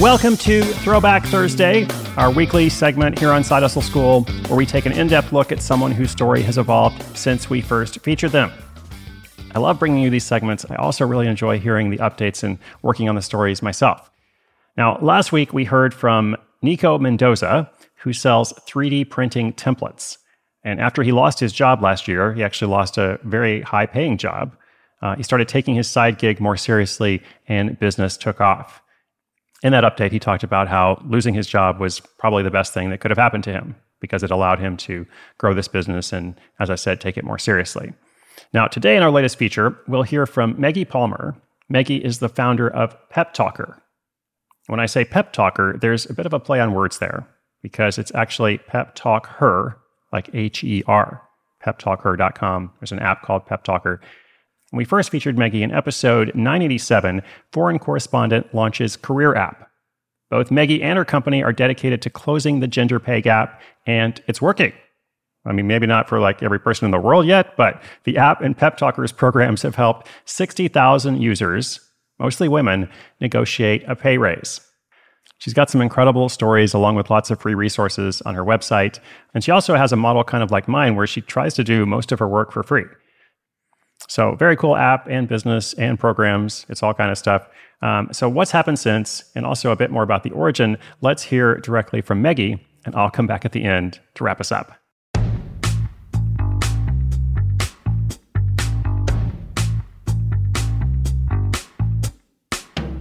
Welcome to Throwback Thursday, our weekly segment here on Side Hustle School, where we take an in depth look at someone whose story has evolved since we first featured them. I love bringing you these segments. I also really enjoy hearing the updates and working on the stories myself. Now, last week we heard from Nico Mendoza, who sells 3D printing templates. And after he lost his job last year, he actually lost a very high paying job. Uh, he started taking his side gig more seriously, and business took off in that update, he talked about how losing his job was probably the best thing that could have happened to him because it allowed him to grow this business and, as I said, take it more seriously. Now, today in our latest feature, we'll hear from Maggie Palmer. Maggie is the founder of Pep Talker. When I say Pep Talk Her, there's a bit of a play on words there because it's actually Pep Talk Her, like H E R, peptalkher.com. There's an app called Pep Talker we first featured Maggie in episode 987 Foreign Correspondent Launches Career App. Both Maggie and her company are dedicated to closing the gender pay gap, and it's working. I mean, maybe not for like every person in the world yet, but the app and Pep Talk Her's programs have helped 60,000 users, mostly women, negotiate a pay raise. She's got some incredible stories along with lots of free resources on her website. And she also has a model kind of like mine where she tries to do most of her work for free. So very cool app and business and programs. It's all kind of stuff. Um, so what's happened since, and also a bit more about the origin. Let's hear directly from Maggie, and I'll come back at the end to wrap us up.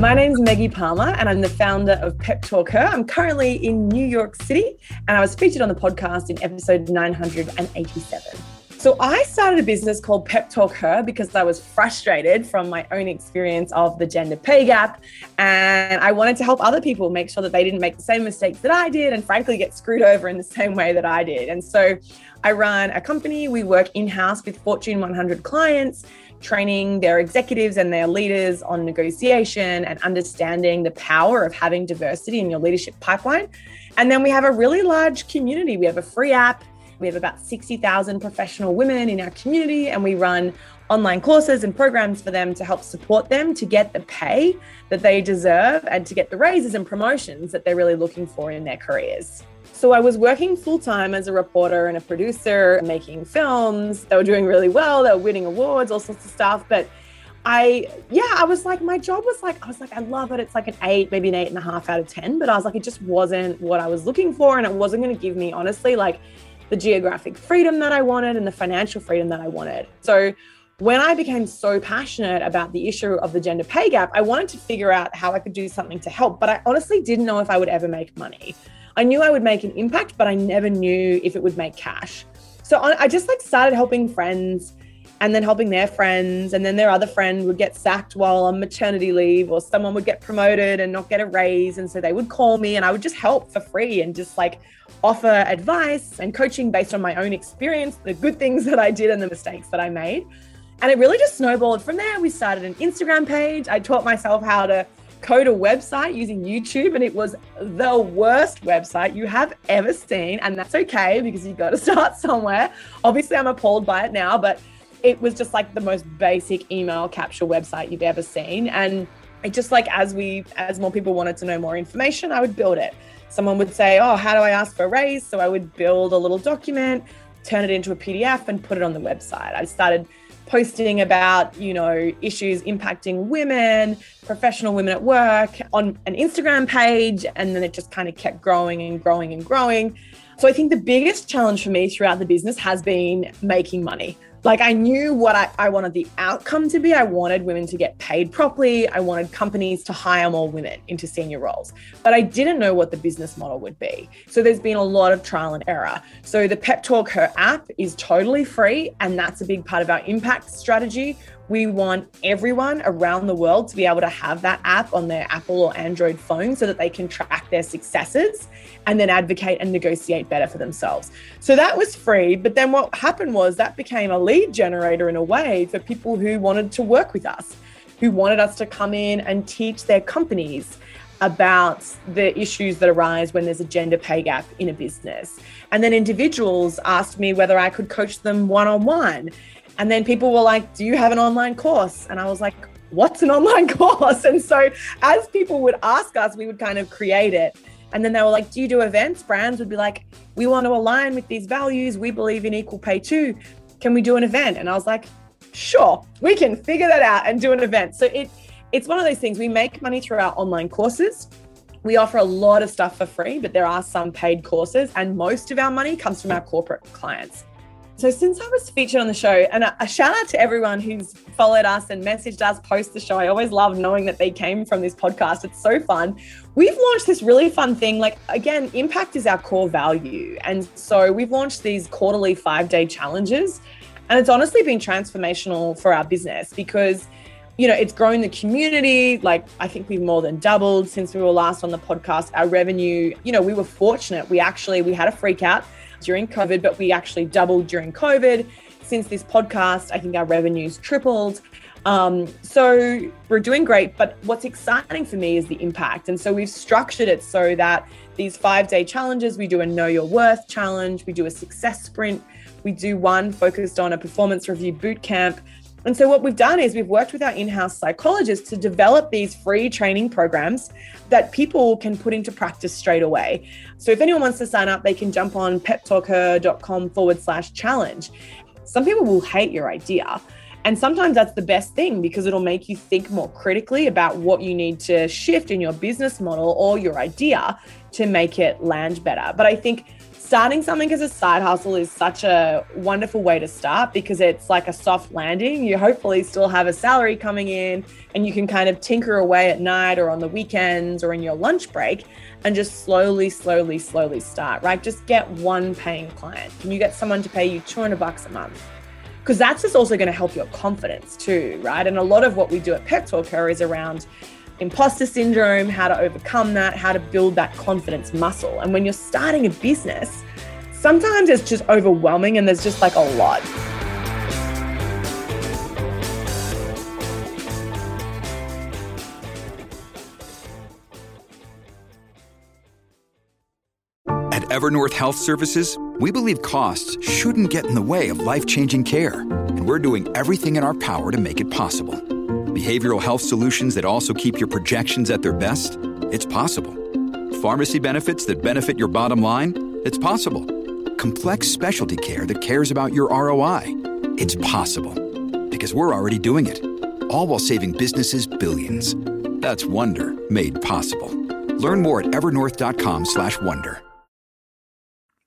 My name is Maggie Palmer, and I'm the founder of Pep Talk Her. I'm currently in New York City, and I was featured on the podcast in episode 987. So I started a business called Pep Talk Her because I was frustrated from my own experience of the gender pay gap. And I wanted to help other people make sure that they didn't make the same mistakes that I did and frankly get screwed over in the same way that I did. And so I run a company. We work in house with Fortune 100 clients, training their executives and their leaders on negotiation and understanding the power of having diversity in your leadership pipeline. And then we have a really large community. We have a free app we have about 60,000 professional women in our community, and we run online courses and programs for them to help support them to get the pay that they deserve and to get the raises and promotions that they're really looking for in their careers. So I was working full time as a reporter and a producer, making films. They were doing really well, they were winning awards, all sorts of stuff. But I, yeah, I was like, my job was like, I was like, I love it. It's like an eight, maybe an eight and a half out of 10. But I was like, it just wasn't what I was looking for. And it wasn't going to give me, honestly, like the geographic freedom that I wanted and the financial freedom that I wanted. So when I became so passionate about the issue of the gender pay gap, I wanted to figure out how I could do something to help, but I honestly didn't know if I would ever make money. I knew I would make an impact, but I never knew if it would make cash. So I just like started helping friends and then helping their friends and then their other friend would get sacked while on maternity leave or someone would get promoted and not get a raise and so they would call me and I would just help for free and just like offer advice and coaching based on my own experience, the good things that I did and the mistakes that I made. And it really just snowballed from there. We started an Instagram page. I taught myself how to code a website using YouTube, and it was the worst website you have ever seen. And that's okay because you've got to start somewhere. Obviously, I'm appalled by it now, but it was just like the most basic email capture website you've ever seen. And it just like as we as more people wanted to know more information, I would build it. Someone would say, Oh, how do I ask for a raise? So I would build a little document, turn it into a PDF and put it on the website. I started posting about, you know, issues impacting women, professional women at work on an Instagram page. And then it just kind of kept growing and growing and growing. So I think the biggest challenge for me throughout the business has been making money. Like I knew what I, I wanted the outcome to be. I wanted women to get paid properly. I wanted companies to hire more women into senior roles, but I didn't know what the business model would be. So there's been a lot of trial and error. So the Pep Talk Her app is totally free, and that's a big part of our impact strategy. We want everyone around the world to be able to have that app on their Apple or Android phone so that they can track their successes and then advocate and negotiate better for themselves. So that was free. But then what happened was that became a lead generator in a way for people who wanted to work with us, who wanted us to come in and teach their companies about the issues that arise when there's a gender pay gap in a business. And then individuals asked me whether I could coach them one on one and then people were like, Do you have an online course? And I was like, What's an online course? And so as people would ask us, we would kind of create it. And then they were like, Do you do events? Brands would be like, We want to align with these values. We believe in equal pay too. Can we do an event? And I was like, Sure, we can figure that out and do an event. So it it's one of those things we make money through our online courses. We offer a lot of stuff for free, but there are some paid courses, and most of our money comes from our corporate clients. So, since I was featured on the show, and a, a, shout out to everyone who's followed us and messaged us post the show. I always love knowing that they came from this podcast. It's so fun. We've launched this really fun thing. Like, again, impact is our core value. And so, we've launched these quarterly five day challenges. And it's honestly been transformational for our business because you know, it's grown the community. Like, I think we've more than doubled since we were last on the podcast. Our revenue, you know, we were fortunate. We actually we had a freak out during COVID, but we actually doubled during COVID. Since this podcast, I think our revenues tripled. Um, so we're doing great. But what's exciting for me is the impact. And so we've structured it so that these five day challenges, we do a know your worth challenge, we do a success sprint, we do one focused on a performance review boot camp. And so, what we've done is we've worked with our in house psychologists to develop these free training programs that people can put into practice straight away. So, if anyone wants to sign up, they can jump on peptalkher.com forward slash challenge. Some people will hate your idea. And sometimes that's the best thing because it'll make you think more critically about what you need to shift in your business model or your idea to make it land better. But I think starting something as a side hustle is such a wonderful way to start because it's like a soft landing. You hopefully still have a salary coming in and you can kind of tinker away at night or on the weekends or in your lunch break and just slowly, slowly, slowly start, right? Just get one paying client. Can you get someone to pay you 200 bucks a month? Because that's just also going to help your confidence too, right? And a lot of what we do at Pep Talk is around imposter syndrome, how to overcome that, how to build that confidence muscle. And when you're starting a business, sometimes it's just overwhelming and there's just like a lot. At Evernorth Health Services, we believe costs shouldn't get in the way of life changing care, and we're doing everything in our power to make it possible Behavioral health solutions that also keep your projections at their best? It's possible. Pharmacy benefits that benefit your bottom line? It's possible. Complex specialty care that cares about your ROI? It's possible. Because we're already doing it. All while saving businesses billions. That's Wonder made possible. Learn more at evernorth.com/wonder.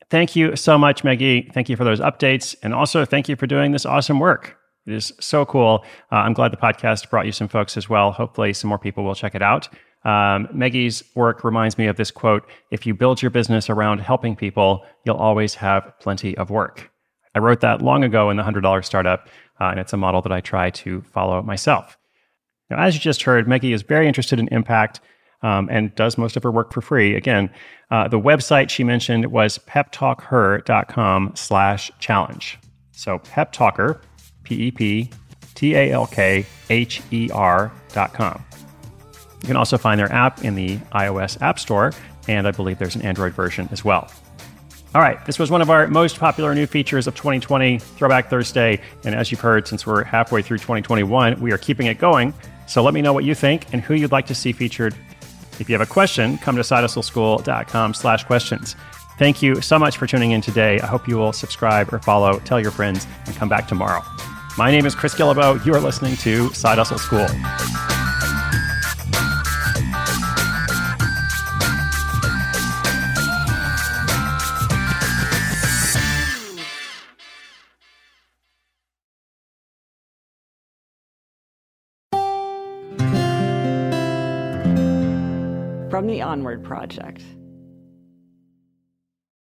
Thank you so much, Maggie. Thank you for those updates, and also thank you for doing this awesome work. It is so cool. Uh, I'm glad the podcast brought you some folks as well. Hopefully, some more people will check it out. Um, Maggie's work reminds me of this quote If you build your business around helping people, you'll always have plenty of work. I wrote that long ago in the $100 startup, uh, and it's a model that I try to follow myself. Now, as you just heard, Maggie is very interested in impact um, and does most of her work for free. Again, uh, the website she mentioned was peptalkher.com slash challenge. So peptalker, P E P T A L K H E R dot com. You can also find their app in the iOS App Store, and I believe there's an Android version as well. All right, this was one of our most popular new features of 2020, Throwback Thursday. And as you've heard, since we're halfway through 2021, we are keeping it going. So let me know what you think and who you'd like to see featured. If you have a question, come to sidehustleschool.com slash questions. Thank you so much for tuning in today. I hope you will subscribe or follow, tell your friends, and come back tomorrow. My name is Chris Guillebeau. You are listening to Side Hustle School. From the Onward Project.